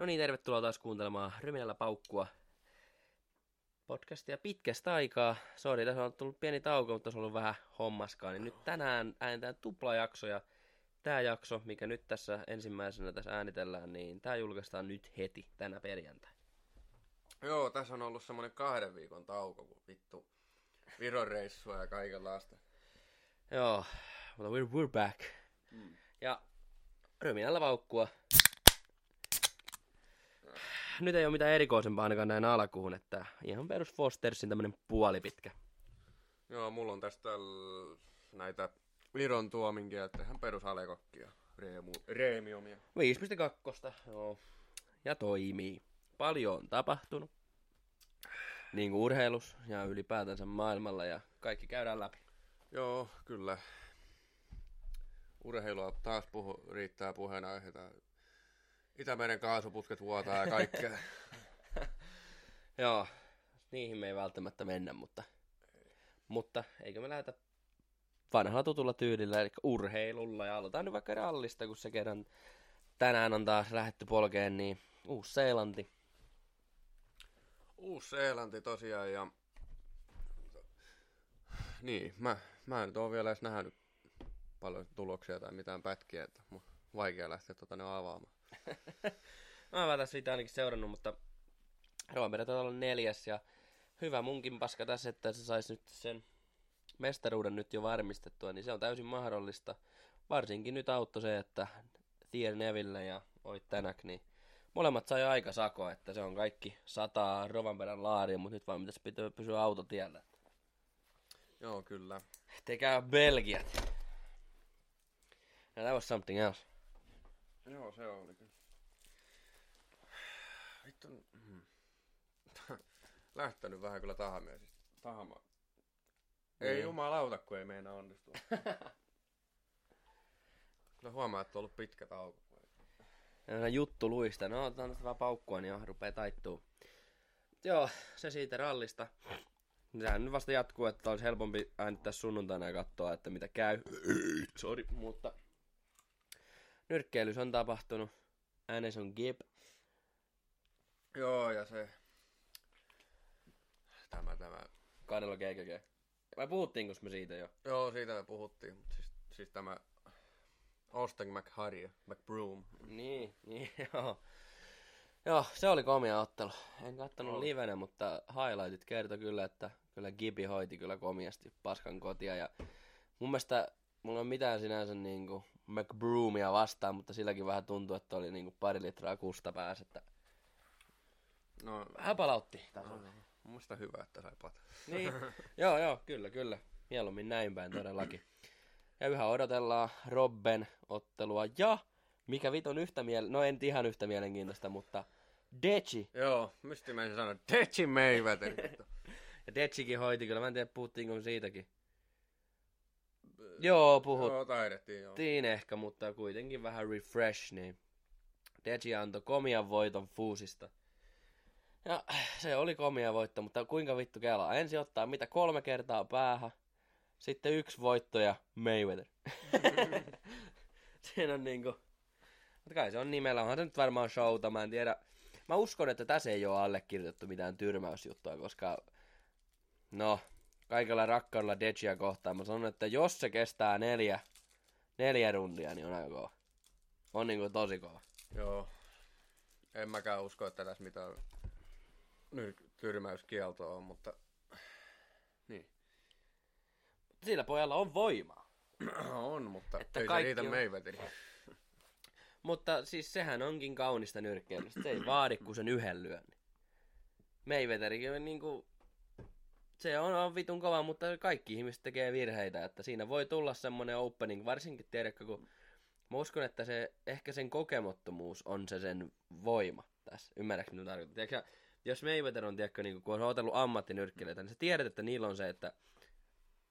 No niin, tervetuloa taas kuuntelemaan Ryminällä paukkua podcastia pitkästä aikaa. Sori, tässä on tullut pieni tauko, mutta se on ollut vähän hommaskaa. Niin nyt tänään äänetään tuplajakso ja tämä jakso, mikä nyt tässä ensimmäisenä tässä äänitellään, niin tämä julkaistaan nyt heti tänä perjantai. Joo, tässä on ollut semmonen kahden viikon tauko, kun vittu Viron reissua ja kaikenlaista. Joo, mutta we're, we're back. Mm. Ja Ryminällä paukkua. Nyt ei ole mitään erikoisempaa ainakaan näin alkuun, että ihan perus Fostersin tämmönen puolipitkä. Joo, mulla on tästä näitä Viron tuominkia, että ihan perus alekokkia, reemu, reemiumia. 5.2. Joo. Ja toimii. Paljon on tapahtunut. Niin kuin urheilus ja ylipäätänsä maailmalla ja kaikki käydään läpi. Joo, kyllä. Urheilua taas puhu, riittää puheenaiheita. Itämeren kaasuputket vuotaa ja kaikkea. Joo, niihin me ei välttämättä mennä, mutta, mutta eikö me lähetä vanhalla tutulla tyylillä, eli urheilulla, ja aloitetaan nyt vaikka rallista, kun se kerran tänään on taas lähetty polkeen, niin Uusi-Seelanti. Uusi-Seelanti tosiaan ja... Niin, mä, mä en nyt oo vielä edes nähnyt paljon tuloksia tai mitään pätkiä, että mun vaikea lähteä tota ne avaamaan. Mä oon tässä siitä ainakin seurannut, mutta Roomere taitaa olla neljäs ja hyvä munkin paska tässä, että se saisi nyt sen mestaruuden nyt jo varmistettua, niin se on täysin mahdollista. Varsinkin nyt auttoi se, että Thierry Neville ja Oit Tänäk, niin molemmat sai aika sako, että se on kaikki sataa Rovanperän laariin, mutta nyt vaan pitäisi pitää pysyä autotiellä. Joo, kyllä. Tekää Belgiat. And that was something else. Joo, se oli kyllä. Vittu... mm. Lähtenyt vähän kyllä tahamiesistä. Tahama. Ei Niin. jumalauta, kun ei meinaa onnistua. kyllä huomaa, että on ollut pitkä tauko. Ja juttu luista. No, otetaan tästä vaan paukkua, niin rupeaa taittuu. Joo, se siitä rallista. Sehän nyt vasta jatkuu, että olisi helpompi äänittää sunnuntaina ja katsoa, että mitä käy. Sorry, mutta nyrkkeilys on tapahtunut. Äänes on Gib. Joo, ja se... Tämä, tämä... Kanelo GGG. Vai puhuttiinko me siitä jo? Joo, siitä me puhuttiin. Mutta siis, siis tämä Austin McHarry, McBroom. Niin, niin, joo. Joo, se oli komia ottelu. En kattonut Oli. livenä, mutta highlightit kertoi kyllä, että kyllä Gibi hoiti kyllä komiasti paskan kotia. Ja mun mielestä mulla on mitään sinänsä niinku McBroomia vastaan, mutta silläkin vähän tuntui, että oli niinku pari litraa kusta päässä. Että No, vähän palautti. no, mun mielestä hyvä, että sai pata. Niin, joo, joo, kyllä, kyllä. Mieluummin näin päin todellakin. Ja yhä odotellaan Robben ottelua ja mikä viton yhtä miele... No en ihan yhtä mielenkiintoista, mutta Dechi. Joo, mistä mä en sano, Dechi Mayweather. Ja Dechikin hoiti kyllä, mä en tiedä puhuttiinko siitäkin. Joo, puhuttiin Joo, taidettiin, joo. ehkä, mutta kuitenkin vähän refresh, niin Dechi antoi komian voiton Fuusista. Ja se oli komia voitto, mutta kuinka vittu kelaa? Ensin ottaa mitä kolme kertaa päähän, sitten yksi voitto ja Mayweather. Siinä on niinku... Mutta kai se on nimellä, onhan se nyt varmaan showta, mä en tiedä. Mä uskon, että tässä ei ole allekirjoitettu mitään tyrmäysjuttua, koska... No, kaikella rakkaudella Dechia kohtaan mä sanon, että jos se kestää neljä, neljä rundia, niin on aika kova. On niinku tosi kova. Joo. En mäkään usko, että tässä mitään nyt tyrmäyskieltoa on, mutta niin. Sillä pojalla on voimaa. on, mutta Että ei se riitä on-. Mutta siis sehän onkin kaunista nyrkkeilystä. Se ei vaadi kuin sen yhden lyönnin. Mayweatherikin on niinku... Se on, on vitun kova, mutta kaikki ihmiset tekee virheitä. Että siinä voi tulla semmonen opening, varsinkin tiedätkö, kun... Mä uskon, että se, ehkä sen kokemottomuus on se sen voima tässä. Ymmärrätkö mitä tarkoitan? Tiedätkö, jos Mayweather on, tiedätkö, niin kun on otellut ammattinyrkkeilijätä, niin sä tiedät, että niillä on se, että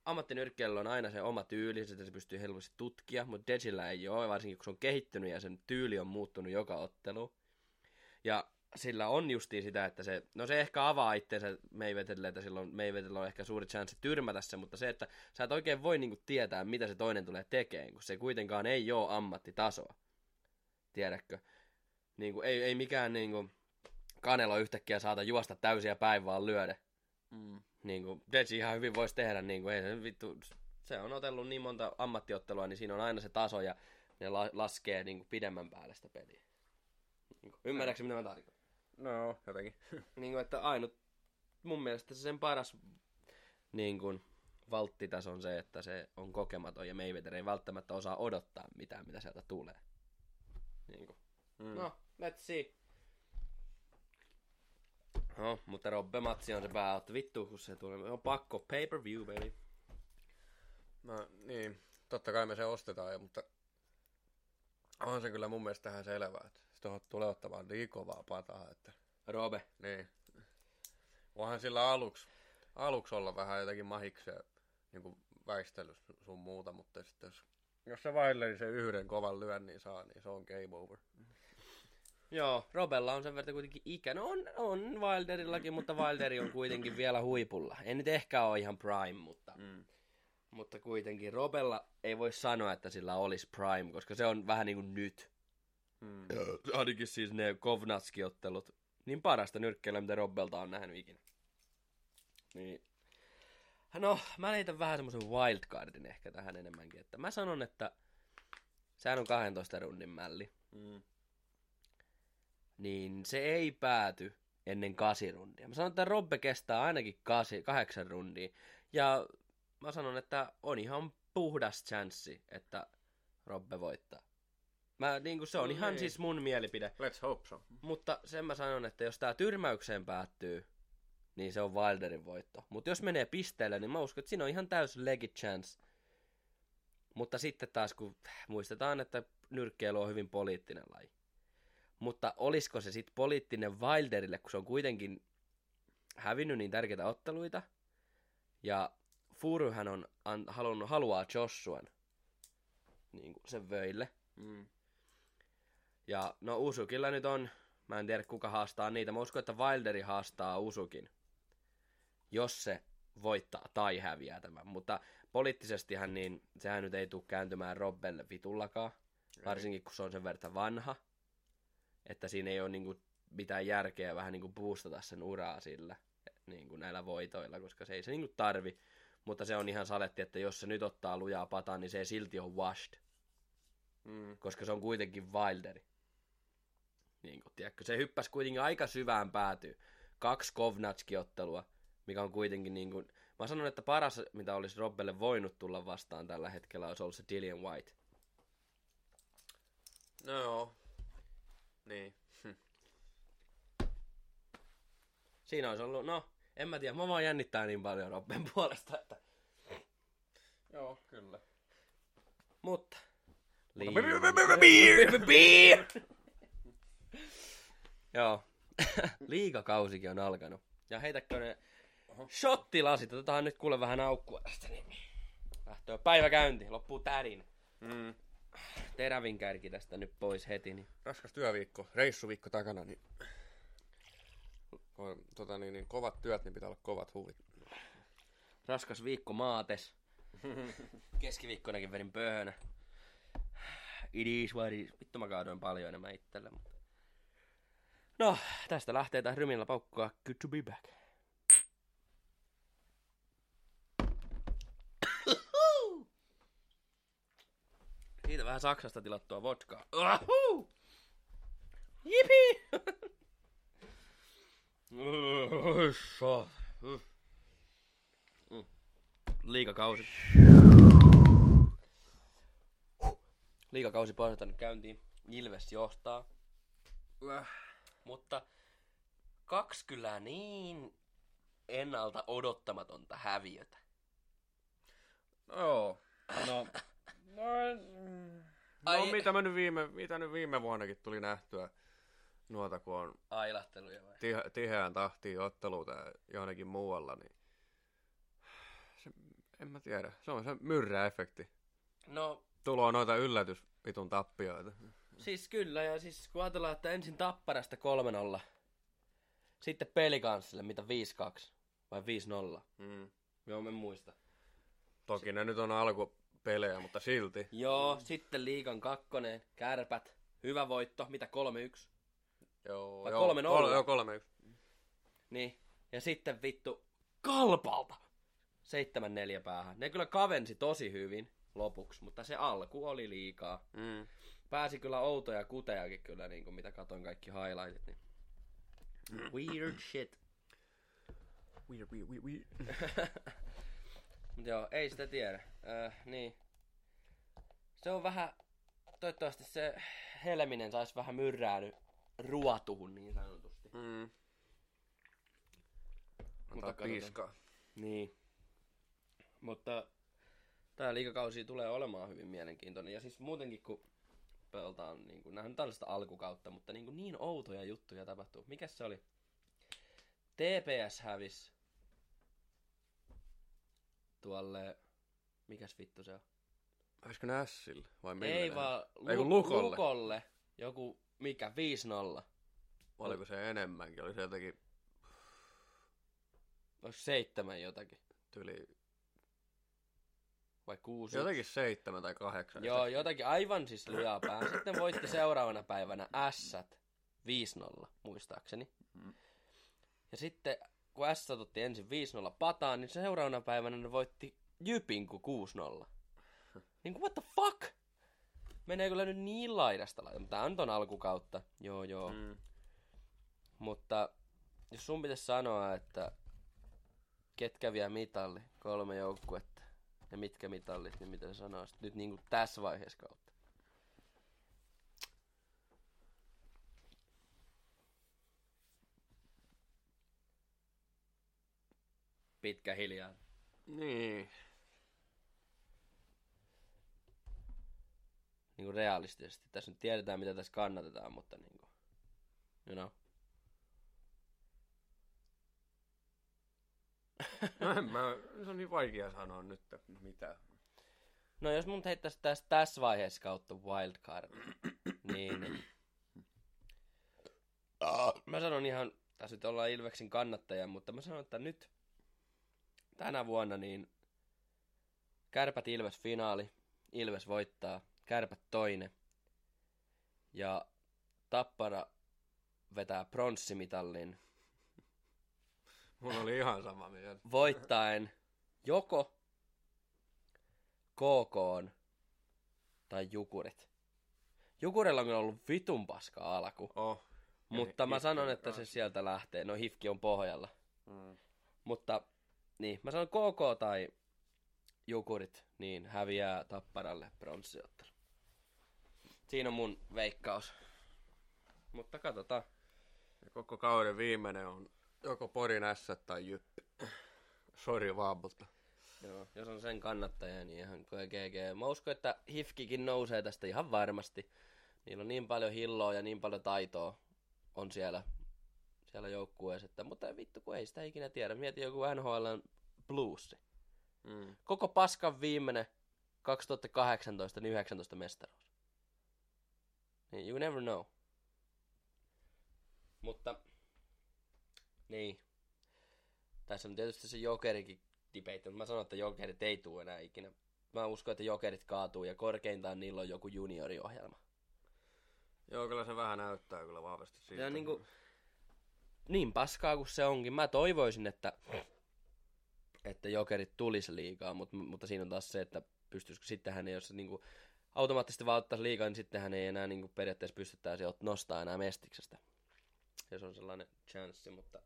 ammattinyrkkeilyllä on aina se oma tyyli, sitä se pystyy helposti tutkia, mutta Degillä ei ole, varsinkin kun se on kehittynyt ja sen tyyli on muuttunut joka ottelu. Ja sillä on justiin sitä, että se, no se ehkä avaa itseensä Mayweatherille, että silloin Mayweatherilla on ehkä suuri chance tyrmätä se, mutta se, että sä et oikein voi niinku tietää, mitä se toinen tulee tekemään, kun se kuitenkaan ei ole ammattitasoa. Tiedätkö? Niin kuin, ei, ei mikään niin kuin, Kanelo yhtäkkiä saata juosta täysiä päin vaan lyödä. Mm. Niin kuin, Deji ihan hyvin voisi tehdä, niin kuin, ei se vittu, se on otellut niin monta ammattiottelua, niin siinä on aina se taso ja ne la- laskee niin kuin, pidemmän päälle sitä peliä. Niin kuin, ymmärrätkö mitä mä tarkoitan? No, jotenkin. Niin kuin, että ainut, mun mielestä se sen paras niin kuin, valttitas on se, että se on kokematon ja Mayweather ei välttämättä osaa odottaa mitään, mitä sieltä tulee. Niin kuin. Mm. No, let's see. No, mutta Robbe Matsi on se pääotto. Vittu, kun se tulee. On pakko. Pay per view, baby. No, niin. Totta kai me se ostetaan, jo, mutta on se kyllä mun mielestä tähän selvää, että tuohon tulee ottamaan niin kovaa pataa, että Robe. niin. Voihan sillä aluksi, aluksi olla vähän jotakin mahiksia niin kuin väistely sun muuta, mutta sitten jos, jos se Willeri sen yhden kovan lyönnin saa, niin se on game over. Joo, Robella on sen verran kuitenkin ikä. No on, on Wilderillakin, mutta Wilderi on kuitenkin vielä huipulla. Ei nyt ehkä ole ihan prime, mutta, Mm. mutta kuitenkin Robella ei voi sanoa, että sillä olisi prime, koska se on vähän niin kuin nyt. Mm. Ainakin siis ne Kovnatski-ottelut. Niin parasta nyrkkeilyä, mitä Robbelta on nähnyt ikinä. Niin. No, mä leitän vähän semmoisen wildcardin ehkä tähän enemmänkin. Että mä sanon, että sehän on 12 runnin mälli. Mm. Niin se ei pääty ennen kasirundia. Mä sanon, että Robbe kestää ainakin kasi, kahdeksan rundia. Ja mä sanon, että on ihan puhdas chanssi, että Robbe voittaa. Mä, niin kuin se on No ihan niin. siis mun mielipide. Let's hope so. Mutta sen mä sanon, että jos tää tyrmäykseen päättyy, niin se on Wilderin voitto. Mutta jos menee pisteelle, niin mä uskon, että siinä on ihan täys legit chance. Mutta sitten taas, kun muistetaan, että nyrkkeily on hyvin poliittinen laji. Mutta olisiko se sitten poliittinen Wilderille, kun se on kuitenkin hävinnyt niin tärkeitä otteluita. Ja Furyhän on an, halunnut, haluaa Joshuan niin kuin sen vöille. Mm. Ja no Usukilla nyt on, mä en tiedä kuka haastaa niitä, mä uskon, että Wilderi haastaa Usukin, jos se voittaa tai häviää tämän. Mutta poliittisestihan niin sehän nyt ei tule kääntymään Robbelle vitullakaan, varsinkin kun se on sen verran vanha, että siinä ei ole niinku mitään järkeä vähän niinku boostata sen uraa sillä niinku näillä voitoilla, koska se ei se niinku tarvi. Mutta se on ihan saletti, että jos se nyt ottaa lujaa pataan, niin se ei silti ole washed Mm. koska se on kuitenkin Wilderi. Niin kuin, tiedätkö, se hyppäsi kuitenkin aika syvään päätyy. Kaksi Kovnatski-ottelua, mikä on kuitenkin niin kuin, mä sanon, että paras, mitä olisi Robbelle voinut tulla vastaan tällä hetkellä, olisi ollut se Dillian White. No joo. Niin. Hm. Siinä olisi ollut, no, en mä tiedä, mä vaan jännittää niin paljon Robben puolesta, että... Joo, kyllä. Mutta... Beer! Joo. Liigakausikin on alkanut. Ja heitäkö ne shottilasit, otetaan nyt kuule vähän aukkua tästä, niin lähtee päivä käynti, loppuu tärin. Mm. Terävin kärki tästä nyt pois heti, niin Raskas työviikko, reissuviikko takana, niin, on, tota, niin, niin kovat työt, niin pitää olla kovat huvit. raskas viikko maates. Keskiviikkonakin vedin pöhönä. It is what it is. Vittu mä kaadoin paljon enemmän itselle, mutta... No, tästä lähtee taas rymillä paukkua. Good to be back. Siitä vähän Saksasta tilattua vodkaa. Ahu! Jipi! Mm. Liikakausi. Liikakausi nyt käyntiin. Ilves johtaa. Mutta kaksi kyllä niin ennalta odottamatonta häviötä. No joo. No, no, no Ai- mitä, mä nyt viime, mitä nyt viime vuonnakin tuli nähtyä nuota, kun on Ailahteluja vai? tihe, tiheään tahtiin otteluita johonkin muualla, niin se, en mä tiedä. Se on se myrrä-efekti. No, Tuloa noita yllätys vitun tappioita. Siis kyllä, ja siis kun ajatellaan, että ensin Tapparasta 3-0, sitten Pelikanssille, mitä 5-2 vai 5-0. Mm. Joo, en muista. Toki ne nyt on alkupelejä, mutta silti. Joo, sitten liikan kakkonen, kärpät, hyvä voitto, mitä 3-1. Joo, Vai joo, kolme nolla? Kol- joo, kolme yksi. Niin. Ja sitten vittu kalpalta. 7-4 päähän. Ne kyllä kavensi tosi hyvin lopuksi, mutta se alku oli liikaa. Mm. Pääsi kyllä outoja kutejakin kyllä, niin kuin mitä katoin kaikki highlightit. Niin. Weird shit. Weird, weird, weird, weird. Mut joo, ei sitä tiedä. Äh, niin. Se on vähän, toivottavasti se Helminen saisi vähän myrrää nyt ruotuhun niin sanotusti. Mm. Mutta piiskaa. Niin. Mutta tämä liikakausi tulee olemaan hyvin mielenkiintoinen. Ja siis muutenkin kun pelataan, niin kuin, nähdään tällaista alkukautta, mutta niin, kuin niin outoja juttuja tapahtuu. Mikäs se oli? TPS hävis tuolle, mikäs vittu se on? Olisiko ne Sille vai mille? Ei vaan Ei kun Lu- Lukolle. Lukolle. Joku, mikä, 5-0. Vai Oliko se enemmänkin? Oli se jotenkin Onko seitsemän jotakin? tyli... Vai kuusi? Jotenkin seitsemän tai kahdeksan. Joo, jotakin aivan siis lujaa. Sitten voitti seuraavana päivänä Ässät 5-0, muistaakseni. Mm. Ja sitten kun Ässät otti ensin 5-0 pataan, niin seuraavana päivänä ne voitti Jypin kuin 6-0. Niin kuin what the fuck? Menee kyllä nyt niin laidasta laidasta. Tää nyt on alkukautta. Joo, joo. Mm. Mutta jos sun pitäisi sanoa, että ketkä vie mitalli, kolme joukkuetta, ja mitkä mitallit, niin mitä sä sanoisit nyt niin kuin tässä vaiheessa kautta? Pitkä hiljaa. Niin. Niin kuin realistisesti. Tässä nyt tiedetään, mitä tässä kannatetaan, mutta niin kuin, you know. No en mä, se on niin vaikea sanoa nyt, että mitä. No jos mun heittäisi tässä, tässä vaiheessa kautta wildcard, niin mä sanon ihan, tässä nyt ollaan Ilveksin kannattajia, mutta mä sanon, että nyt tänä vuonna niin Kärpät Ilves finaali, Ilves voittaa, Kärpät toinen ja Tappara vetää pronssimitallin Mulla oli ihan sama mieltä. voittaen joko KK tai Jukurit. Jukurilla on kyllä ollut vitun paska alku, Oh. mutta mä sanon, on että se sieltä lähtee. No Hifki on pohjalla. Mm. Mutta niin, mä sanon KK tai Jukurit, niin häviää Tapparalle pronssiottelu. Siinä on mun veikkaus. Mutta katsotaan. Ja koko kauden viimeinen on joko Porin S tai Jyppi. Sori vaan, mutta... Joo, jos on sen kannattaja, niin ihan GG. Mä uskon, että Hifkikin nousee tästä ihan varmasti. Niillä on niin paljon hilloa ja niin paljon taitoa on siellä, siellä joukkueessa. Että, mutta ei vittu, kun ei sitä ikinä tiedä. Mieti joku NHL Blues. Mm. Koko paskan viimeinen 2018 niin 19 mestaruus. Niin, you never know. Mutta, niin. Tässä on tietysti se jokerikin debate, mutta mä sanon, että jokerit ei tule enää ikinä. Mä uskon, että jokerit kaatuu ja korkeintaan niillä on joku junioriohjelma. Joo, kyllä se vähän näyttää kyllä vahvasti siitä. Ja niinku, niin paskaa kuin se onkin. Mä toivoisin, että, että jokerit tulisi liikaa, mutta, mutta siinä on taas se, että pystyisikö sittenhän, jos niinku, automaattisesti vaan ottaisi liikaa, niin sittenhän ei enää niinku, periaatteessa pystyttäisi nostaa enää mestiksestä. Jos on sellainen chanssi, mutta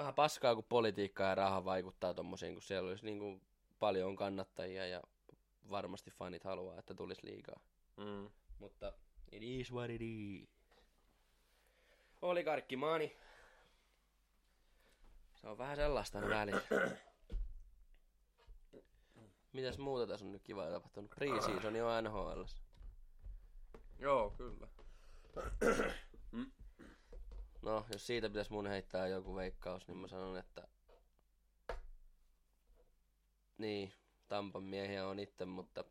vähän paskaa, kun politiikka ja raha vaikuttaa tommosiin, kun siellä olisi niinku, paljon kannattajia ja varmasti fanit haluaa, että tulisi liikaa. Mm. Mutta it is what it is. Oligarkkimaani. Se on vähän sellaista välit. Mitäs muuta tässä on nyt kiva tapahtunut? Pre-season jo NHL. Joo, kyllä. No, jos siitä pitäisi mun heittää joku veikkaus, niin mä sanon, että... Niin, Tampan miehiä on itse, mutta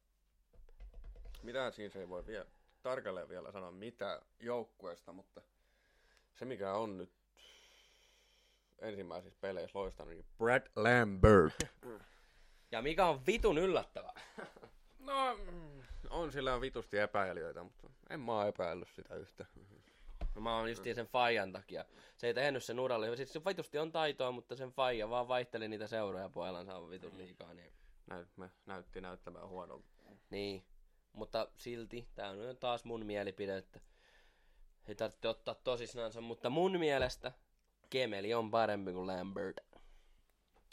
Mitään siinä se ei voi vielä tarkalleen vielä sanoa mitä joukkueesta, mutta se mikä on nyt ensimmäisissä peleissä loistanut, niin Brad Lambert. Ja mikä on vitun yllättävää. No, on sillä vitusti epäilijöitä, mutta en mä epäillyt sitä yhtä. No mä oon justiin sen Fajan takia. Se ei tehnyt sen uralle. Siis se vitusti on taitoa, mutta sen Faija vaan vaihteli niitä seuroja pojalansa vitun liikaa. Niin. Näyt, näytti näyttämään huonolta. niin. Mutta silti, tää on taas mun mielipide, että ei tarvitse ottaa tosissaansa, mutta mun mielestä Kemeli on parempi kuin Lambert.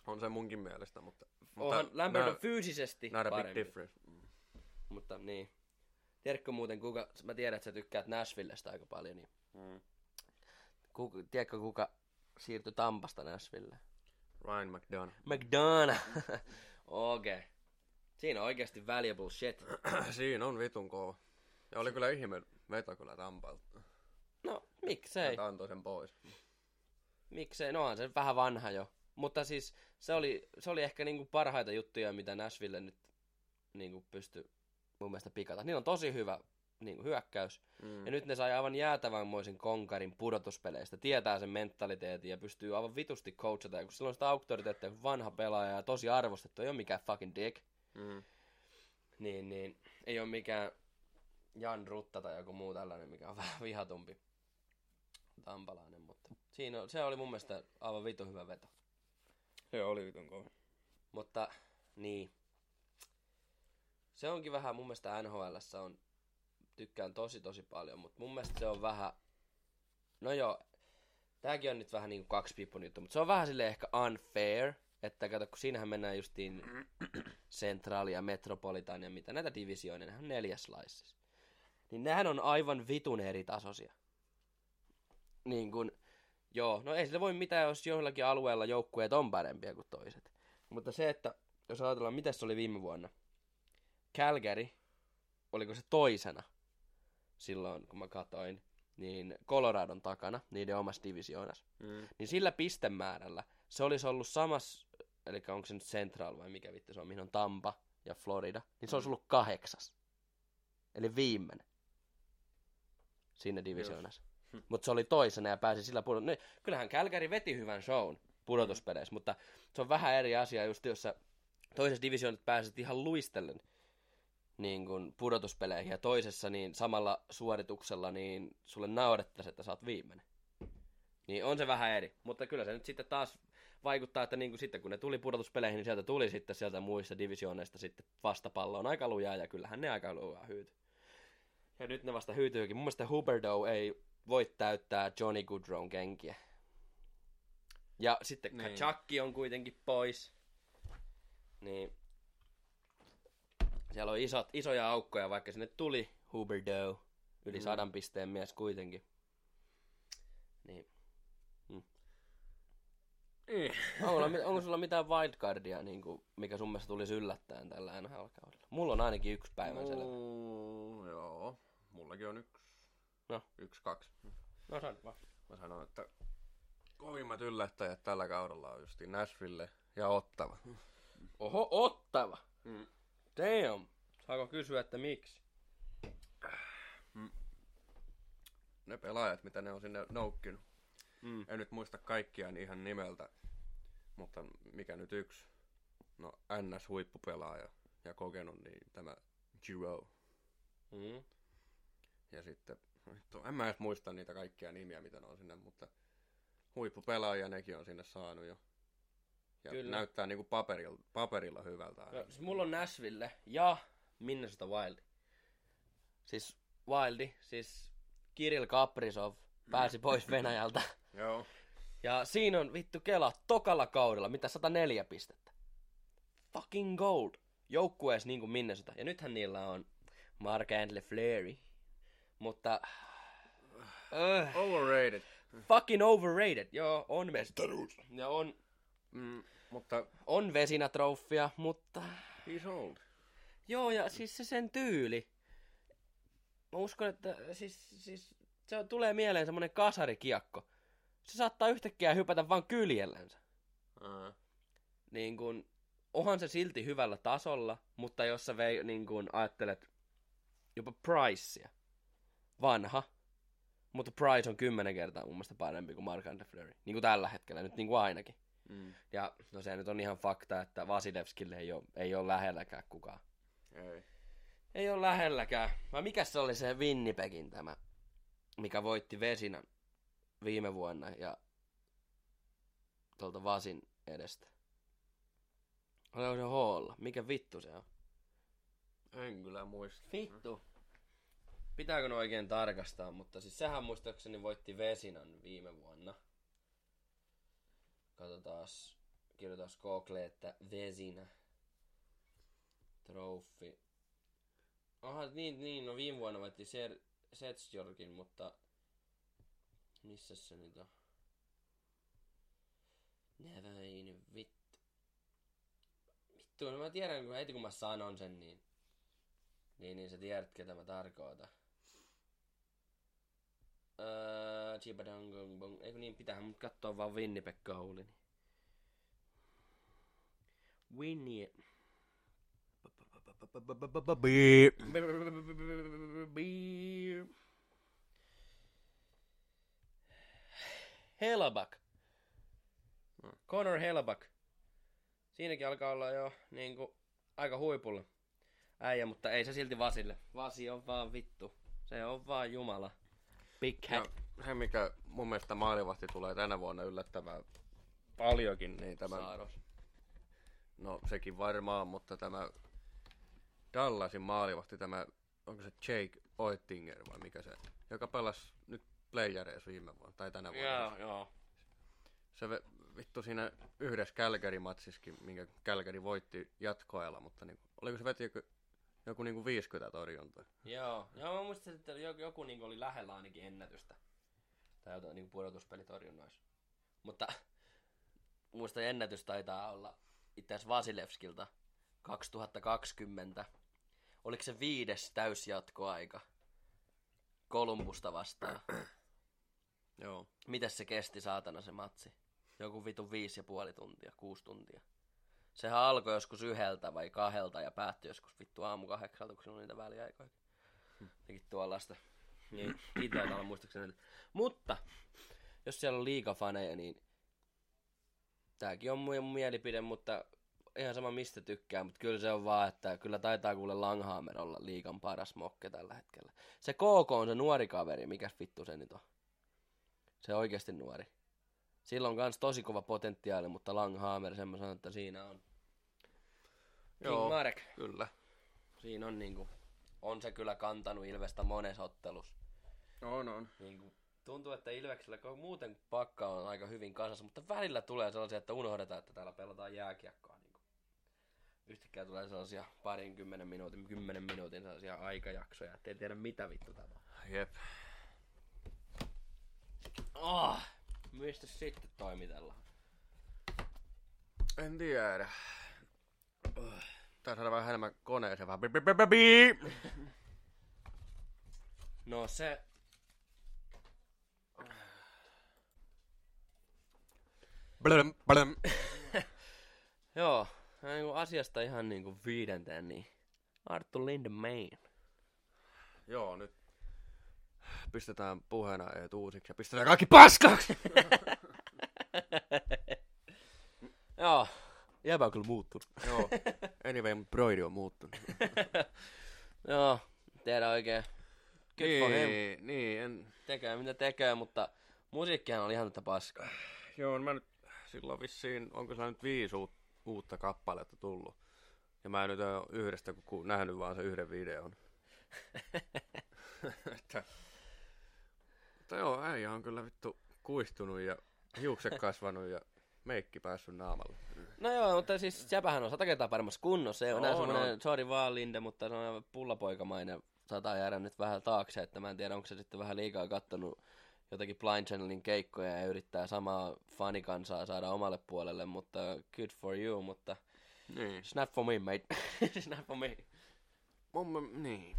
On se munkin mielestä, mutta... Onhan mutta Lambert nää- on fyysisesti Not a big parempi. difference. Mm. Mutta niin. Tiedätkö muuten kuka, mä tiedän, että sä tykkäät Nashvillestä aika paljon, niin Mm. kuka, tiedätkö kuka siirtyi Tampasta Nashvilleen? Ryan McDonough. McDonough. Okei. Okay. Siinä on oikeasti valuable shit. Siinä on vitun kova. Ja oli kyllä ihme veto kyllä Tampalta. No, miksei? Että antoi sen pois. Miksei? No on se vähän vanha jo. Mutta siis se oli, se oli ehkä niinku parhaita juttuja, mitä Nashville nyt niinku pystyi mun mielestä pikata. Niillä on tosi hyvä niinku hyökkäys. Mm. Ja nyt ne sai aivan jäätävänmoisen konkarin pudotuspeleistä. Tietää sen mentaliteetin ja pystyy aivan vitusti coachata. Ja kun sillä on sitä auktoriteettia, kun vanha pelaaja ja tosi arvostettu, ei ole mikään fucking dick. Mm. Niin, niin ei ole mikään Jan Rutta tai joku muu tällainen, mikä on vähän vihatumpi tampalainen. Mutta siinä on, se oli mun mielestä aivan vitu hyvä veto. Se oli vitun kova. Mutta niin. Se onkin vähän mun mielestä NHL on, tykkään tosi tosi paljon, mutta mun mielestä se on vähän, no joo, tääkin on nyt vähän niinku kaksi pippun juttu, mutta se on vähän sille ehkä unfair, että kato, kun siinähän mennään justiin Central ja Metropolitan ja mitä näitä divisioita, nehän on neljäs laississa. Niin nehän on aivan vitun eri tasoisia. Niin kun, joo, no ei sille voi mitään, jos joillakin alueella joukkueet on parempia kuin toiset. Mutta se, että jos ajatellaan, mitä se oli viime vuonna. Calgary, oliko se toisena silloin, kun mä katoin, niin Coloradon takana, niiden omassa divisioonassa. Mm. Niin sillä pistemäärällä se olisi ollut samassa, eli onko se nyt Central vai mikä vittu se on, mihin on Tampa ja Florida, niin se olisi ollut kahdeksas. Eli viimeinen siinä divisioonassa. Mutta se oli toisena ja pääsi sillä pudot... No, kyllähän Calgary veti hyvän shown pudotuspeleissä, mutta se on vähän eri asia just, jos sä toisessa divisioonassa pääset ihan luistellen niin kun pudotuspeleihin ja toisessa niin samalla suorituksella niin sulle naurettaisiin, että sä oot viimeinen. Niin on se vähän eri, mutta kyllä se nyt sitten taas vaikuttaa, että niin kuin sitten kun ne tuli pudotuspeleihin, niin sieltä tuli sitten sieltä muista divisiooneista sitten vastapalloon aika lujaa ja kyllähän ne aika lujaa hyyty. Ja nyt ne vasta hyytyykin. Mun mielestä Huberdeau ei voi täyttää Johnny Goodrown kenkiä. Ja sitten niin. Kachakki on kuitenkin pois. Niin. Siellä on isot, isoja aukkoja, vaikka sinne tuli Huberdeau. Yli Mm. sadan pisteen mies kuitenkin. Niin. Onko, sulla, mit- onko sulla mitään wildcardia, niin kuin, mikä sun mielestä tulisi yllättäen tällä NHL-kaudella? Mulla on ainakin yksi päivän selvä. Mm, joo. Mullakin on yksi. No. Yksi, kaksi. No sano vaan. Mä sanon, että kovimmat yllättäjät tällä kaudella on justi Nashville ja Ottava. Oho, ottava! Mm. Damn! Saako kysyä, että miksi? Ne pelaajat, mitä ne on sinne noukkinut. Mm. En nyt muista kaikkia ihan nimeltä, mutta mikä nyt yksi? No NS-huippupelaaja ja kokenut, niin tämä Giro. Mm. Ja sitten, vittu, en mä edes muista niitä kaikkia nimiä, mitä ne on sinne, mutta huippupelaajia nekin on sinne saanut jo. Ja Kyllä. näyttää niinku paperilla, paperilla hyvältä. No, siis mulla on Nashville ja Minnesota Wild. Siis Wildi, siis Kirill Kaprizov pääsi pois Venäjältä. Joo. Ja siinä on vittu kela tokalla kaudella, mitä 104 pistettä. Fucking gold. Joukkueessa niin kuin Minnesota. Ja nythän niillä on Mark Andle Fleury. Mutta... Uh, Overrated. fucking overrated. Joo, on mestaruus. Ja on, Mm, mutta on vesinatrofia, mutta... he's old. Joo, ja siis se sen tyyli. Mä uskon, että siis, siis se on- tulee mieleen semmonen kasarikiekko. Se saattaa yhtäkkiä hypätä vaan kyljellensä. Uh, Niin kun, onhan se silti hyvällä tasolla, mutta jos sä vei, niin kun ajattelet jopa Pricea, vanha, mutta Price on kymmenen kertaa mun mielestä parempi kuin Mark Andre Fleury. Niin kuin tällä hetkellä, nyt niin kuin ainakin. Mm, Ja no se nyt on ihan fakta, että Vasilevskille ei ole, ei ole lähelläkään kukaan. ei. Ei ole lähelläkään. Vai mikä se oli se Winnipegin tämä? mikä voitti Vesinan viime vuonna ja tuolta Vasin edestä. Oliko se Hall? Mikä vittu se on? En kyllä muista. Vittu. Pitääkö ne oikein tarkastaa, mutta siis sehän muistaakseni voitti Vesinan viime vuonna. Katsotaas, kirjoitas Google, että Vesina Trophy. Aha, niin, niin, no viime vuonna voitti Ser- Setsjorkin, mutta missä se nyt on? Näväin, vittu. Vittu, no mä tiedän, kun heti kun mä sanon sen, niin niin, niin sä tiedät, ketä mä tarkoitan. Öö, Chibadangong, eikö niin, pitäähän mut kattoo vaan Winnipeg Goalin. Winnie. Helabak. Connor Helabak. Siinäkin alkaa olla jo niinku aika huipulla äijä, mutta ei se silti Vasille. Vasi on vaan vittu. Se on vaan jumala. Big Ja hat. se, mikä mun mielestä maalivahti tulee tänä vuonna yllättävän paljonkin, niin tämä, Saaros. no sekin varmaan, mutta tämä Dallasin maalivahti, tämä, onko se Jake Oettinger vai mikä se, joka pelasi nyt playereissa viime vuonna, tai tänä vuonna. Joo, joo. Se vittu siinä yhdessä Kälkäri-matsissakin, minkä Kälkäri voitti jatkoajalla, mutta niin, oliko se veti joku, joku niin 50 torjuntaa? Joo, joo mä muistin, että joku, joku niin oli lähellä ainakin ennätystä. Tai jotain niin pudotuspelitorjunnoissa. Mutta muista ennätys taitaa olla itse asiassa Vasilevskilta 2020. Oliko se viides täysjatkoaika Kolumbusta vastaan? Joo. Mitäs se kesti saatana se matsi? Joku vitu viisi ja puoli tuntia, kuusi tuntia. Sehän alkoi joskus yhdeltä vai kahdelta ja päättyi joskus vittu aamu kahdeksalta, kun silloin niitä väliaikoja. Tekin tuollaista. Niin, itse olla muistaakseni. Mutta, jos siellä on liikafaneja, niin tääkin on mun mielipide, mutta ihan sama mistä tykkää, mutta kyllä se on vaan, että kyllä taitaa kuule Langhammer olla liikan paras mokke tällä hetkellä. Se KK on se nuori kaveri, mikäs vittu se nyt on? Se oikeasti nuori. Sillä on kans tosi kova potentiaali, mutta Langhammer, sen mä sanon, että siinä on. King Marek. kyllä. Siinä on niinku, on se kyllä kantanut Ilvestä monessa ottelussa. On, on. Niinku, tuntuu, että Ilveksellä kun muuten pakka on aika hyvin kasassa, mutta välillä tulee sellaisia, että unohdetaan, että täällä pelataan jääkiekkoa. Niinku. Yhtäkkiä tulee sellaisia parin kymmenen minuutin, kymmenen minuutin sellaisia aikajaksoja, ettei tiedä mitä vittu tapahtuu. Jep. Oh, mistä sitten toimitellaan? En tiedä. Tää saada vähän enemmän koneeseen vähän. No se, Blöm, blöm. joo, niinku asiasta ihan niinku viidenteen, niin Arttu Lindemann. Joo, nyt pistetään puheenaiheet uusiksi ja pistetään kaikki paskaksi. Joo, jäbä on kyllä muuttunut. Joo. Anyway, mun broidi on muuttunut. Joo, tiedä oikein. Good for him. niin, niin, en... Tekee mitä tekee, mutta musiikkihan oli ihan tätä paskaa. Joo, mä nyt silloin vissiin, onko se nyt viisi uut, uutta kappaletta tullut. Ja mä en nyt ole yhdestä kun ku- nähnyt vaan se yhden videon. että, mutta joo, äijä on kyllä vittu kuistunut ja hiukset kasvanut ja meikki päässyt naamalle. No joo, mutta siis Jäpähän on sata kertaa paremmassa kunnossa. Se on nää semmonen, on. sorry vaan Linde, mutta se on pullapoikamainen. Saattaa jäädä nyt vähän taakse, että mä en tiedä, onko se sitten vähän liikaa kattonut jotakin Blind Channelin keikkoja ja yrittää samaa fanikansaa saada omalle puolelle, mutta good for you, mutta Niin. snap for me, mate. snap for me. Mun, niin.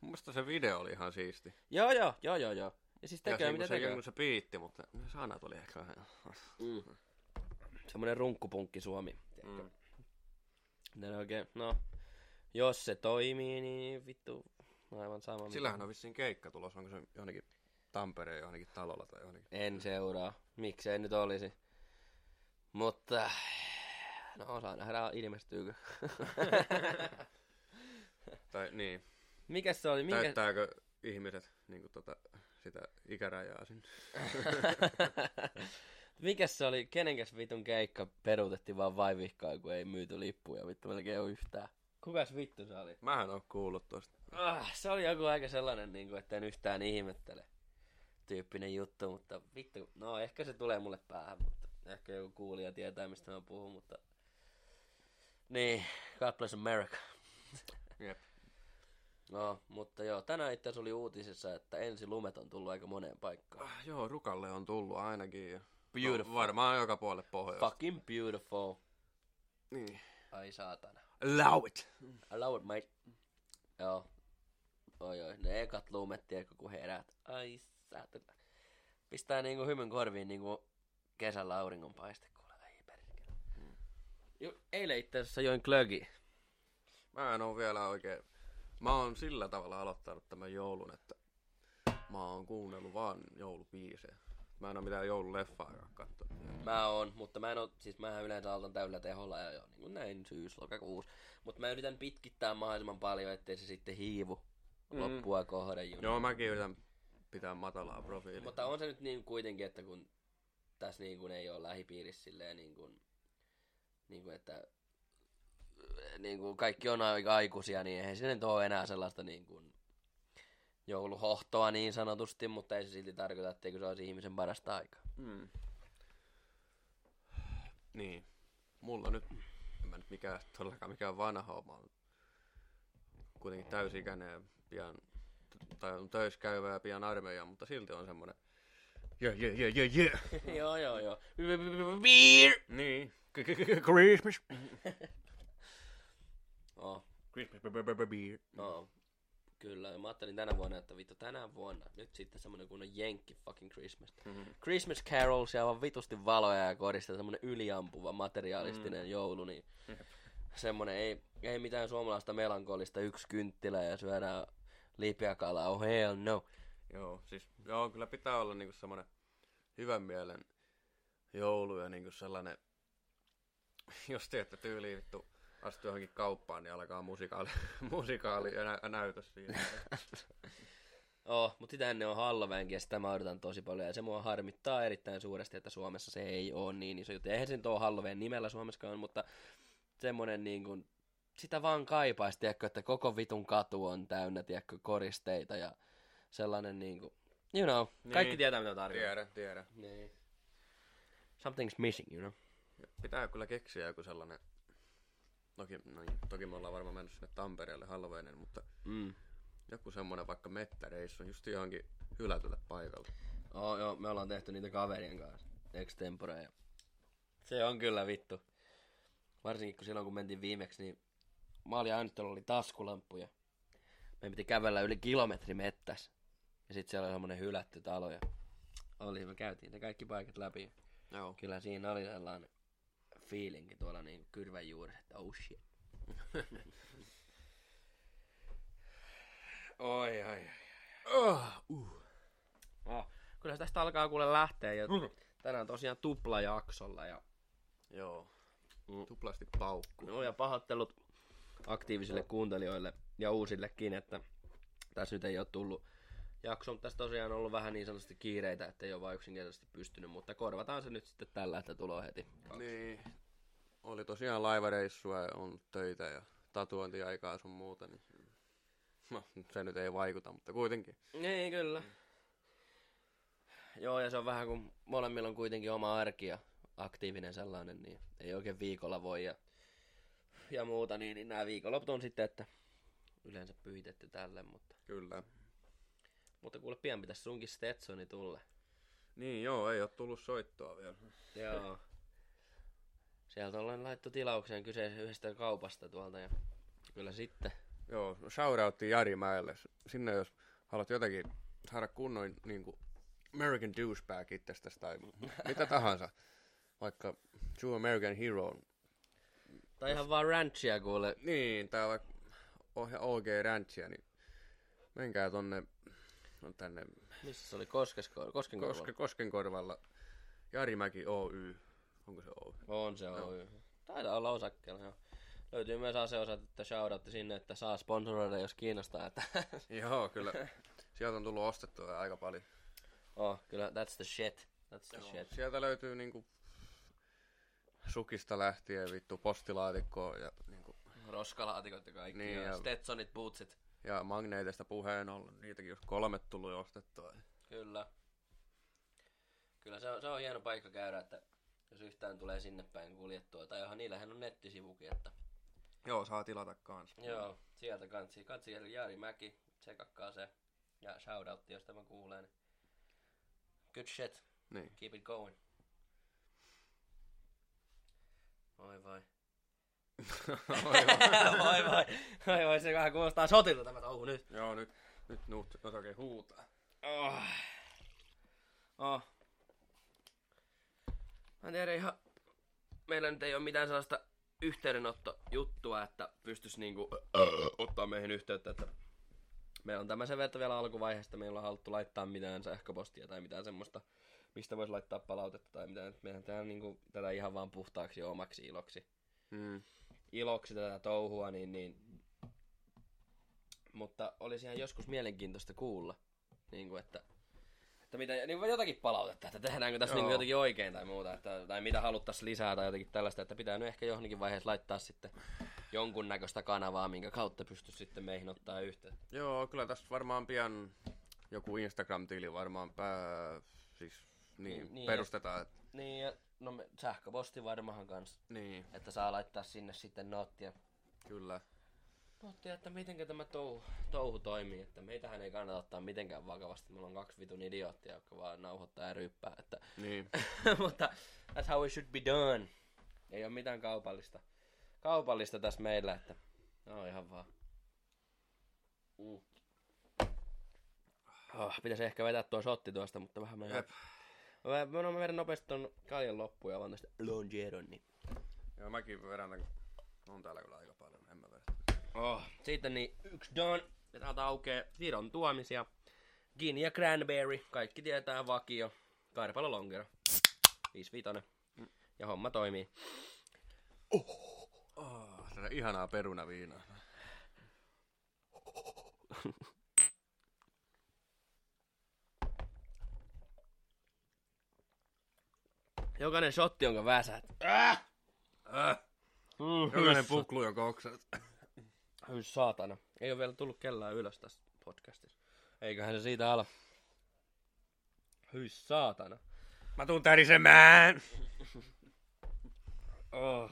Mun mielestä se video oli ihan siisti. Joo, joo, joo, joo, joo. Ja siis ja tekee se, mitä se, tekee. kun se piitti, mutta ne sanat oli ehkä vähän... Mm. Semmonen runkkupunkki Suomi. Mm. Oikein, no, jos se toimii, niin vittu, aivan sama. mitä- Sillähän on vissiin keikka tulossa, onko se johonkin Tampereen johonkin talolla tai johonkin. En seuraa. Miksei nyt olisi. Mutta, no saa nähdä ilmestyykö. Tai niin, Mikä se oli? Minkä... täyttääkö ihmiset niin kuin, tota, ikärajaa sinne. Mikäs se oli, kenenkäs vitun keikka peruutettiin vaan vaivihkaa, kun ei myyty lippuja vittu melkein ole yhtään. Kukas vittu se oli? Mähän oon kuullut tosta. Ah, se oli joku aika sellainen, niin kuin, että en yhtään ihmettele tyyppinen juttu, mutta vittu, no ehkä se tulee mulle päähän, mutta ehkä joku kuulija tietää, mistä mä puhun, mutta... Niin, God bless America. Jep. No, mutta joo, tänään itse asiassa oli uutisissa, että ensi lumet on tullut aika moneen paikkaan. Ah, joo, Rukalle on tullut ainakin. Beautiful. No, varmaan joka puolelle pohjoista. Fucking beautiful. Niin. Ai saatana. Allow it. Love it, mate. Joo. Oi oi, ne ekat lumet, tiedätkö, kun heräät. Ai saatana. Pistää niinku hymyn korviin niinku kesällä auringonpaiste, kuule. Ai perkele. Jo, eilen itse asiassa join klögi. Mä en oo vielä oikein... Mä oon sillä tavalla aloittanut tämän joulun, että mä oon kuunnellut vaan joulubiisejä. Mä en oo mitään joululeffaa katsonut. Mä oon, mutta mä en oo, siis mä yleensä aloitan täydellä teholla ja jo, niin kuin näin syys, lokakuusi. Mutta mä yritän pitkittää mahdollisimman paljon, ettei se sitten hiivu Mm. loppua kohden juna. Joo, mäkin yritän pitää matalaa profiilia. Mutta on se nyt niin kuitenkin, että kun tässä niin kuin ei ole lähipiirissä silleen niin kuin, niin kuin että niin kuin kaikki on aika aikuisia, niin eihän se nyt ole enää sellaista niin kuin jouluhohtoa niin sanotusti, mutta ei se silti tarkoita, etteikö se olisi ihmisen parasta aikaa. Mm. Niin. Mulla nyt, en mä nyt mikään, todellakaan mikään vanha. Mä oon kuitenkin täysikäinen ja pian, tai on töissä käyvä ja pian armeija, mutta silti on semmonen yeah, yeah, yeah, yeah, yeah. joo, joo, joo. Beer! Niin. Christmas. Beer. no, kyllä. Ja mä ajattelin tänä vuonna, että vittu tänä vuonna nyt sitten semmonen kunnon Jenkki fucking Christmas. Mhm. Christmas carols ja vaan vitusti valoja ja korista, semmonen yliampuva materialistinen mm. joulu, niin semmonen ei, ei mitään suomalaista melankolista yksi kynttilä ja syödään lipeäkalaa, oh hell no. Joo, siis joo, kyllä pitää olla niinku semmonen hyvän mielen joulu ja niinku sellainen, jos teette tyyliin vittu astuu johonkin kauppaan, niin alkaa musikaali, musikaali ja nä- näytös siinä. Oh, mutta sitä ennen on Halloweenkin ja sitä mä odotan tosi paljon ja se mua harmittaa erittäin suuresti, että Suomessa se ei ole niin iso juttu. Eihän se nyt ole Halloween nimellä Suomessakaan, mutta semmonen niin kuin, sitä vaan kaipaisi, tiedätkö, että koko vitun katu on täynnä, tiedätkö, koristeita ja sellainen niin kuin, you know, kaikki Niin. tietää mitä tarkoittaa. tiedä, tiedä. Niin. Something's missing, you know. Pitää kyllä keksiä joku sellainen, toki, no, niin, toki me ollaan varmaan mennyt sinne Tampereelle Halloweenin, mutta Mm. joku semmonen vaikka mettäreissu just johonkin hylätylle paikalle. Oh, joo, me ollaan tehty niitä kaverien kanssa. Extempore. Ja... Se on kyllä vittu. Varsinkin kun silloin kun mentiin viimeksi, niin mä olin ainut, oli taskulamppuja. Me piti kävellä yli kilometri mettäs. Ja sitten siellä oli semmonen hylätty talo. Ja oli, me käytiin ne kaikki paikat läpi. Joo. Kyllä siinä oli sellainen feelingi tuolla niin kyrvän juuressa, että oh shit. Oi, ai, ai. Oh, uh. oh. Kyllä se tästä alkaa kuule lähteä ja tänään tosiaan tuplajaksolla ja, Joo. Mm. Tuplasti paukku. no, ja pahoittelut aktiivisille kuuntelijoille ja uusillekin, että tässä nyt ei ole tullut jakso, mutta tässä tosiaan on ollut vähän niin sanotusti kiireitä, että ei ole vaan yksinkertaisesti pystynyt, mutta korvataan se nyt sitten tällä, että tulee heti. Niin. Oli tosiaan laivareissua ja on töitä ja tatuointiaikaa sun muuta, niin no, se nyt ei vaikuta, mutta kuitenkin. Niin, kyllä. Joo, ja se on vähän kuin molemmilla on kuitenkin oma arki ja aktiivinen sellainen, niin ei oikein viikolla voi ja, ja muuta, niin, niin nämä viikonloput on sitten, että yleensä pyhitetty tälle, mutta, Kyllä. Mutta kuule pian pitäisi sunkin Stetsoni tulla. Niin joo, ei ole tullut soittoa vielä. Joo. Sieltä ollaan laittu tilaukseen kyseisen yhdestä kaupasta tuolta ja kyllä sitten. Joo, shoutoutti Jari Mäelle. Sinne jos haluat jotenkin saada kunnon niin kuin American douchebag itsestäsi tai mitä tahansa. Vaikka True American Hero. Tai ihan vaan ranchia kuule. Niin, tää vaikka OG Ranchia, niin menkää tonne no tänne Missä se oli? Koskesko, Koskenkorvalla? Koske, Koskenkorvalla Jarimäki Oy. Onko se Oy? On se Oy. Taitaa olla osakkeella, joo. Löytyy myös aseosat, että shoutoutti sinne, että saa sponsoroida, jos kiinnostaa. Että... Joo, kyllä. Sieltä on tullut ostettua aika paljon. Oh, kyllä, that's the shit. That's the shit. Sieltä löytyy niinku sukista lähtien vittu postilaatikkoa ja, niinku, Roskalaatikot ja kaikki. Niin, ja ja- Stetsonit, bootsit. Ja magneeteista puheen ollen. Niitäkin jos kolme tullut jo ostettua. Kyllä. Kyllä se on, se on hieno paikka käydä, että jos yhtään tulee sinne päin kuljettua. Tai johon niillähän on nettisivukin, että Joo, saa tilata kans. joo, sieltä kansi. Katsi eli Jaari Mäki, tsekakkaa se. Ja shoutoutti, jos tämä kuulee. Niin. Good shit, Niin. keep it going. Oi vai. Vai vai. Vai vai, se vähän kuulostaa sotilta tämä touhu nyt. Joo, nyt, nyt nuut, oikein huutaa. Oh. Oh. Mä en tiedä ihan... Meillä nyt ei ole mitään sellaista yhteydenottojuttua, että pystys niinku ottaa meihin yhteyttä, että meillä on tämä sen verran vielä alkuvaiheesta, meillä on haluttu laittaa mitään sähköpostia tai mitään semmoista, mistä voisi laittaa palautetta tai mitään. Meidän tehdään niinku tätä ihan vaan puhtaaksi ja omaksi iloksi. Mm. Iloksi tätä touhua, niin, niin mutta olisi ihan joskus mielenkiintoista kuulla, niin kuin, että, että mitä, niin kuin jotakin palautetta, että tehdäänkö tässä Joo. niin jotakin oikein tai muuta, että, tai mitä haluttaisiin lisää tai jotakin tällaista, että pitää nyt ehkä johonkin vaiheessa laittaa sitten jonkunnäköistä kanavaa, minkä kautta pystyisi sitten meihin ottaa yhteyttä. Joo, kyllä tässä varmaan pian joku Instagram-tili varmaan pää... Siis, niin, Niin, niin, perustetaan. Et, Niin, ja no me, sähköposti varmahan kanssa, niin, että saa laittaa sinne sitten noottia. kyllä. Noottia, että miten tämä touhu, touhu toimii, että meitähän ei kannata ottaa mitenkään vakavasti. Meillä on kaksi vitun idioottia, jotka vaan nauhoittaa ja ryyppää, että Niin. Mutta that's how it should be done. Ei ole mitään kaupallista. Kaupallista tässä meillä, että no ihan vaan. Mm. Oh, pitäisi ehkä vetää tuo shotti tuosta, mutta vähän mä... Jep. Mä, mä, mä vedän nopeasti ton kaljan loppuun ja vaan tästä Longeron, niin... Joo, mäkin vedän tän, on täällä kyllä aika paljon, en mä vedä. Oh. Sitten niin yksi done. Ja täältä aukeaa Viron tuomisia. Gin ja Cranberry. Kaikki tietää vakio. Karpalo Longero. 55. Ja homma toimii. Oh, tätä ihanaa perunaviinaa. Jokainen shotti, jonka väsät. Äh! Jokainen Jokainen puklu, jonka oksat. Hyi saatana. Ei ole vielä tullut kellään ylös tässä podcastissa. Eiköhän se siitä ala. Hyi saatana. Mä tuun tärisemään! Oh.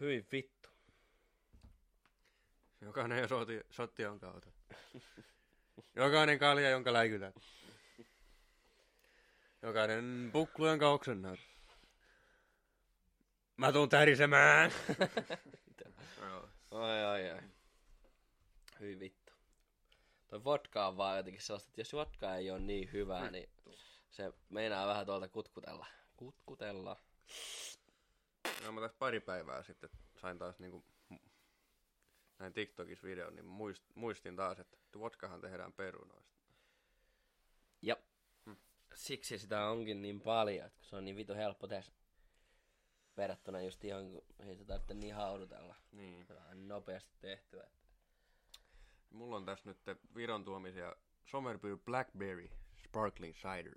Hyi vittu. Jokainen jo sotti, sotti jonka otat. Jokainen kalja, jonka läikytät. Jokainen puklu, jonka oksennat. Mä tuun tärisemään! Ai ai ai. Hyi vittu. Toi vodka on vaan jotenkin sellaista, että jos vodka ei ole niin hyvää, niin se meinaa vähän tuolta kutkutella. Kutkutella. No, mä tässä pari päivää sitten sain taas niinku näin TikTokissa videon, niin muist, muistin taas, että vodkahan tehdään perunoista. Ja siksi sitä onkin niin paljon, että se on niin vitu helppo tehdä. Verrattuna just ihan, kun ei se tarvitse niin haudutella. Niin. Se on nopeasti tehtyä. Mulla on tässä nyt Viron tuomisia Somerbyr Blackberry Sparkling Cider.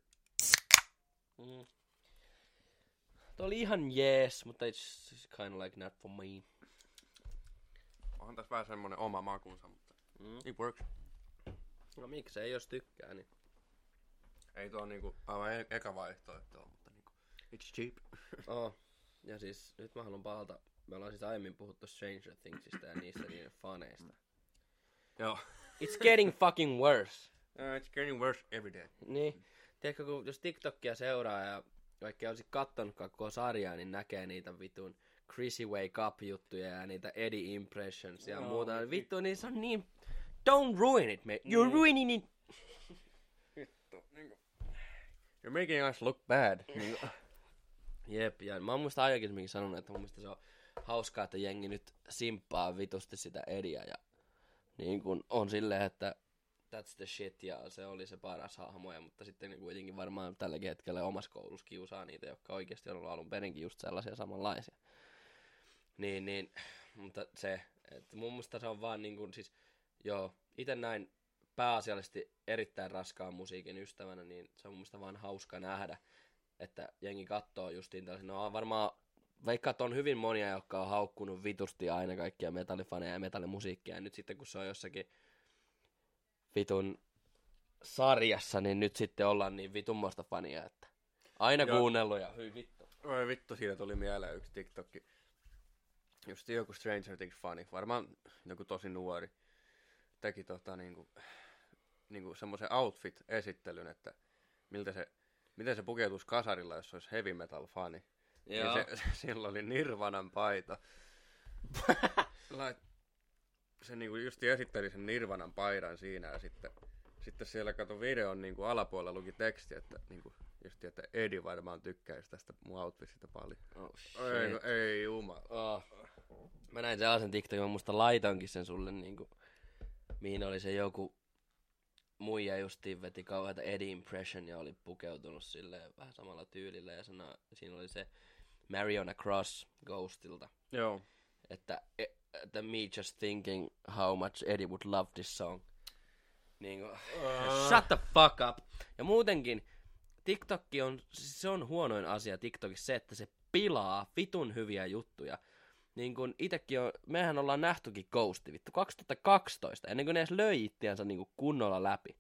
Mm. Tuo oli ihan jees, mutta it's, it's kind of like not for me. Onhan tässä vähän semmonen oma makunsa, mutta Mm. it works. No miksei, jos tykkää, niin Ei tuo niinku aivan e- eka vaihtoehto, mutta niinku it's cheap. Oh. Ja siis nyt mä haluan palata. Me ollaan siis aiemmin puhuttu Stranger Thingsista ja niistä niiden faneista. Joo. It's getting fucking worse. Uh, it's getting worse every day. Niin. Tiedätkö, kun jos TikTokia seuraa ja vaikka ei olisi kattonutkaan koko sarjaa, niin näkee niitä vitun Chrissy Wake Up juttuja ja niitä Eddie Impressions ja Joo, muuta. vittu. Vittu, niin se on niin... Don't ruin it, mate. You're ruining it. Vittu, niinku. You're making us look bad. Jep, ja mä oon muista aikaisemminkin sanonut, että mun mielestä se on hauskaa, että jengi nyt simppaa vitusti sitä ediä ja niin kun on silleen, että that's the shit ja se oli se paras hahmo, ja, mutta sitten kuitenkin varmaan tälläkin hetkellä omassa koulussa kiusaa niitä, jotka oikeasti on ollut alun perinkin just sellaisia samanlaisia. Niin, niin, mutta se, että mun mielestä se on vaan niin kuin siis, joo, itse näin pääasiallisesti erittäin raskaan musiikin ystävänä, niin se on mun mielestä vaan hauska nähdä, että jengi katsoo justiin tällaisia. No on varmaan, vaikka on hyvin monia, jotka on haukkunut vitusti aina kaikkia metallifaneja ja metallimusiikkia, ja nyt sitten kun se on jossakin vitun sarjassa, niin nyt sitten ollaan niin vitunmoista fania, että aina Joo. kuunnellut ja hyi vittu. Oi vittu, siitä tuli mieleen yksi TikTokki. Just joku Stranger Things fani, varmaan joku tosi nuori, teki tota niinku, niinku semmoisen outfit-esittelyn, että miltä se, miten se pukeutuisi kasarilla, jos olisi heavy metal fani. Ja Joo. se, sillä oli Nirvanan paita. Lait, se niinku just esitteli sen Nirvanan paidan siinä ja sitten, sitten siellä kato videon niinku alapuolella luki teksti, että niinku, just, että Edi varmaan tykkäisi tästä mun outfitista paljon. Oh, Ei, no, ei jumala. Oh. Mä näin sellaisen TikTokin, mä musta laitoinkin sen sulle niinku, mihin oli se joku muija justiin veti kauheata Eddie Impression ja oli pukeutunut silleen vähän samalla tyylillä ja sana, siinä oli se Mariona Cross Ghostilta, Joo. että, että me just thinking how much Eddie would love this song. Niin kuin, shut the fuck up. Ja muutenkin TikTokki on, siis se on huonoin asia TikTokissa se, että se pilaa vitun hyviä juttuja. Niin kun itekin on, mehän ollaan nähtykin Ghosti vittu 2012, ennen kuin ne edes löi ittiänsä niin kuin kunnolla läpi.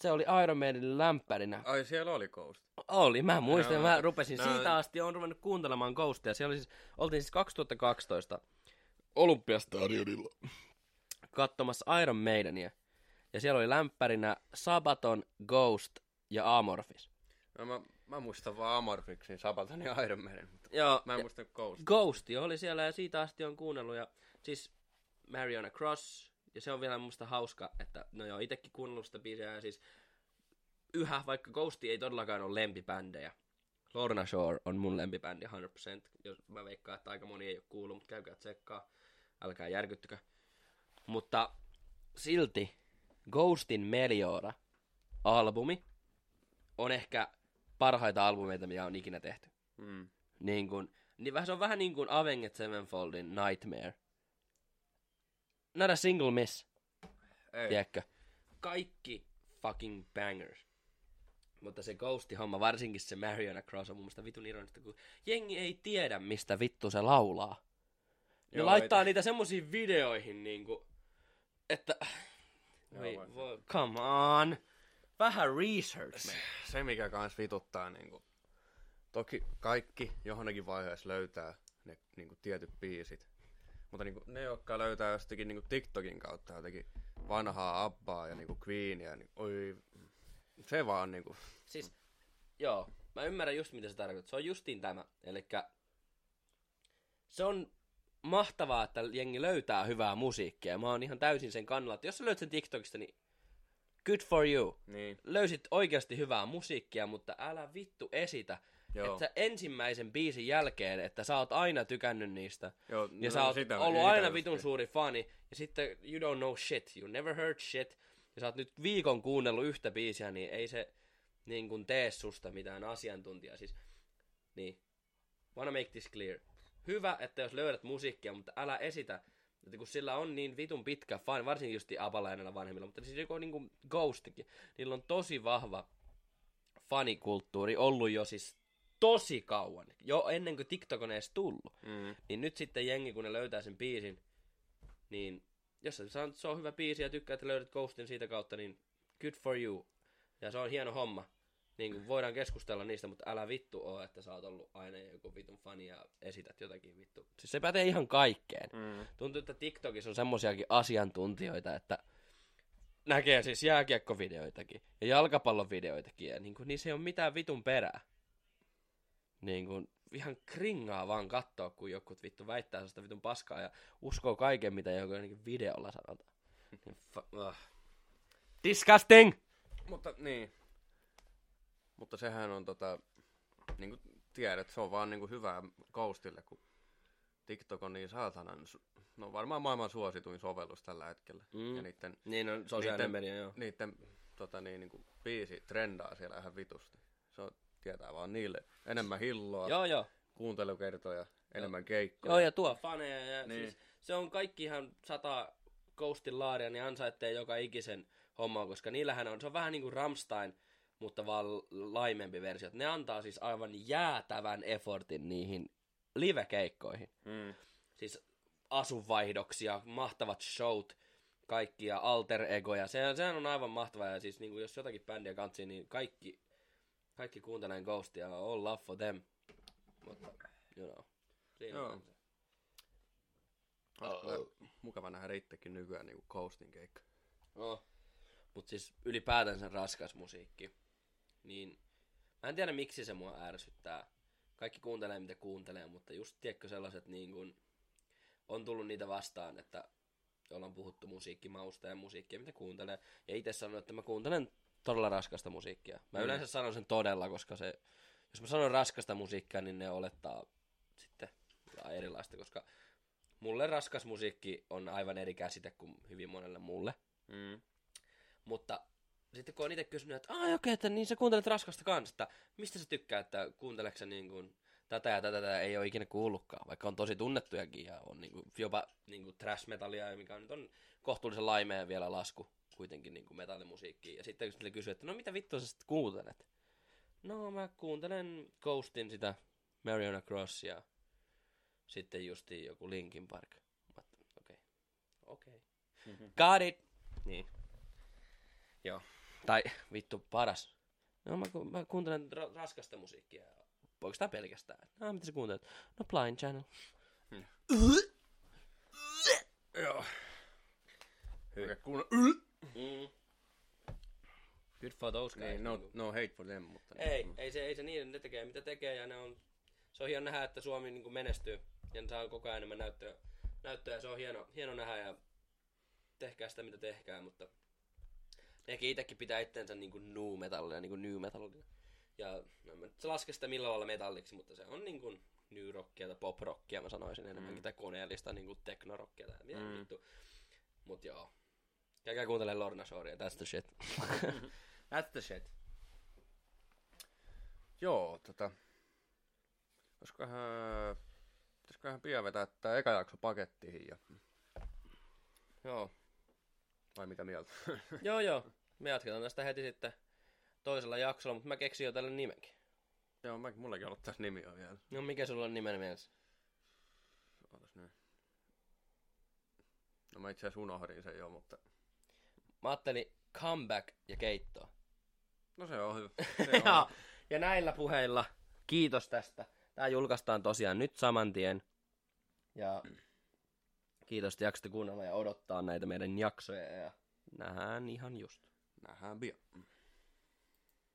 Se oli Iron Maidenin lämpärinä. Ai siellä oli Ghost. Oli, mä muistan, Joo. mä rupesin No. siitä asti, on ruvennut kuuntelemaan Ghostia. Siellä oli siis, oltiin siis 2012 Olympiastadionilla katsomassa Iron Maidenia. Ja siellä oli lämpärinä Sabaton, Ghost ja Amorphis. No, mä, mä muistan vaan Amorphixin, Sabatonin ja Iron Maiden, mutta Joo, mä en muista Ghost. Ghosti oli siellä ja siitä asti on kuunnellut. Ja siis Mariana Cross, ja se on vielä musta hauska, että no joo, itekin kuunnellut sitä biisiä ja siis yhä, vaikka Ghosti ei todellakaan ole lempibändejä. Lorna Shore on mun lempibändi 100%, jos mä veikkaan, että aika moni ei ole kuullut, mutta käykää tsekkaa, älkää järkyttykö. Mutta silti Ghostin Meliora-albumi on ehkä parhaita albumeita, mitä on ikinä tehty. Mm. Niin kun, niin vähän, se on vähän niin kuin Avenged Sevenfoldin Nightmare. Not a single miss, Ei. tiedätkö? Kaikki fucking bangers. Mutta se Ghosti-homma, varsinkin se Mariana Cross on mun mielestä vitun ironista, kun jengi ei tiedä, mistä vittu se laulaa. Ne Joo, laittaa ei- niitä semmoisiin videoihin, niinku, että... Joo, voi, come on. Vähän research. Se mikä kans vituttaa niinku, toki kaikki johonkin vaiheessa löytää ne niinku tietyt biisit. Mutta niinku, ne, jotka löytää jostakin niinku TikTokin kautta jotenkin vanhaa Abbaa ja niinku Queenia, niin oi, se vaan niinku, Siis, joo, mä ymmärrän just mitä se tarkoittaa. Se on justiin tämä. Eli se on mahtavaa, että jengi löytää hyvää musiikkia. Mä oon ihan täysin sen kannalla, että jos sä löydät sen TikTokista, niin good for you. niin, Löysit oikeasti hyvää musiikkia, mutta älä vittu esitä, joo. että ensimmäisen biisin jälkeen, että sä oot aina tykännyt niistä. joo Ja no sä oot sitä- ollut sitä aina just, vitun suuri fani. Ja sitten you don't know shit. You never heard shit. Ja sä oot nyt viikon kuunnellut yhtä biisiä, niin ei se niin kuin tee susta mitään asiantuntijaa. Siis, niin. Wanna make this clear. Hyvä, että jos löydät musiikkia, mutta älä esitä. Että kun sillä on niin vitun pitkä fan, varsinkin just näillä vanhemmilla, mutta siis joku niin kuin Ghostikin, niillä on tosi vahva fanikulttuuri ollut jo siis tosi kauan. Jo ennen kuin TikTok on edes tullut. Mm. Niin nyt sitten jengi, kun ne löytää sen biisin, niin jos sä sanot, että se on hyvä biisi ja tykkää, että löydät Ghostin siitä kautta, niin good for you. Ja se on hieno homma. Niin kuin voidaan keskustella niistä, mutta älä vittu oo, että sä oot ollut aina joku vitun fani ja esität jotakin vittu. Siis se pätee ihan kaikkeen. Mm. Tuntuu, että TikTokissa on semmosiakin asiantuntijoita, että näkee siis jääkiekkovideoitakin ja jalkapallovideoitakin ja niin kuin, niissä ei ole mitään vitun perää. Niin kuin, ihan kringaa vaan katsoa, kun joku vittu väittää sitä vitun paskaa ja uskoo kaiken, mitä joku ainakin videolla sanotaan. Niin uh. Disgusting! Mutta niin. Mutta sehän on tota, niin kuin tiedät, se on vaan niin kuin hyvää Ghostille, kun TikTok on niin saatanan, su- no varmaan maailman suosituin sovellus tällä hetkellä. Mm. Ja niiden, Niin on sosiaalinen media, joo. niiden tota, niin, niin kuin biisi trendaa siellä ihan vitusti. Se on, tietää vaan niille enemmän hilloa, Joo, joo. kuuntelukertoja, enemmän keikkoja. Joo, ja tuo faneja. Ja Niin. siis se on kaikki ihan Ghostin laaria, niin ansaitte joka ikisen hommaa, koska niillähän on, se on vähän niin kuin Ramstein, mutta vaan laimempi versio. Ne antaa siis aivan jäätävän effortin niihin live-keikkoihin. Mm. Siis asuvaihdoksia, mahtavat showt, kaikkia alter egoja. Sehän, sehän on aivan mahtavaa. Ja siis niin kuin jos jotakin bändiä kantsii, niin kaikki, kaikki kuuntelen Ghostia. All love for them. Mutta, you know. Siinä Joo. on se. Olisi kyllä mukava nähdä itsekin nykyään niin Coastin keikka. No. Mut siis ylipäätänsä raskas musiikki. Niin mä en tiedä miksi se mua ärsyttää. Kaikki kuuntelee mitä kuuntelee, mutta just tiedätkö sellaiset niin kun, on tullut niitä vastaan, että ollaan puhuttu musiikkimausta ja musiikkia mitä kuuntelee. Ja itse sanon, että mä kuuntelen todella raskasta musiikkia. Mä Mm. yleensä sanon sen todella, koska se, jos mä sanon raskasta musiikkia, niin ne olettaa sitten erilaista, koska mulle raskas musiikki on aivan eri käsite kuin hyvin monelle muulle. Mm. Mutta sitten kun on itse kysynyt, että ai okei, että niin sä kuuntelet raskasta kanssa, mistä sä tykkää, että kuunteleeko sä niin kuin, tätä ja tätä, tätä ei ole ikinä kuullutkaan, vaikka on tosi tunnettujakin ja on niin kuin, jopa niin kuin trash metallia, mikä on, nyt on kohtuullisen laimea vielä lasku kuitenkin niin kuin metallimusiikkiin. Ja sitten kun kysyy, että no mitä vittua sä sitten kuuntelet? No mä kuuntelen Ghostin sitä Mariana Crossia, sitten justiin joku Linkin Park. Okei, okei. Mhm. Got it! Niin. Joo. Tai vittu paras. No mä, ku- mä kuuntelen ra- raskasta musiikkia. Voiko tää pelkästään? No mitä sä kuuntelet? No Blind Channel. Joo. Hyvä. Kun... Mm. Good for those guys. Niin, no, niinku. no hate for them, mutta... Ei, ei se, ei se niin, ne tekee mitä tekee ja ne on, se on hieno nähdä, että Suomi niin menestyy ja ne saa koko ajan enemmän näyttöä, näyttöä, se on hieno, hieno nähdä ja tehkää sitä mitä tehkää, mutta ehkä itsekin pitää itteensä niin kuin nu metallia, niin kuin new metallia. Ja no, mä nyt laske sitä millä lailla metalliksi, mutta se on niin kuin new rockia tai pop rockia mä sanoisin enemmänkin, Mm. tai koneellista niin kuin teknorockia tai mitä Mm. mm. vittu. Mut joo. Käykää kuuntelemaan Lorna Shorea, that's the shit. that's the shit. Joo, tota... Olisikohan... Pitäisiköhän pian vetää tää eka jakso pakettiin ja... Joo. Vai mitä mieltä? Joo, joo. Me jatketaan tästä heti sitten toisella jaksolla, mutta mä keksin jo tälle nimenkin. Joo, mä, mullakin on ollut tässä nimi on vielä. No mikä sulla on nimen mielessä? Ootas nyt. No mä itse asiassa unohdin sen jo, mutta... Mä ajattelin comeback ja keittoa. No se on hyvä. Se on. ja, ja näillä puheilla kiitos tästä. Tää julkaistaan tosiaan nyt saman tien. Ja kiitos, että jaksatte kuunnella ja odottaa näitä meidän jaksoja. Ja nähdään ihan just. Nähdään pian.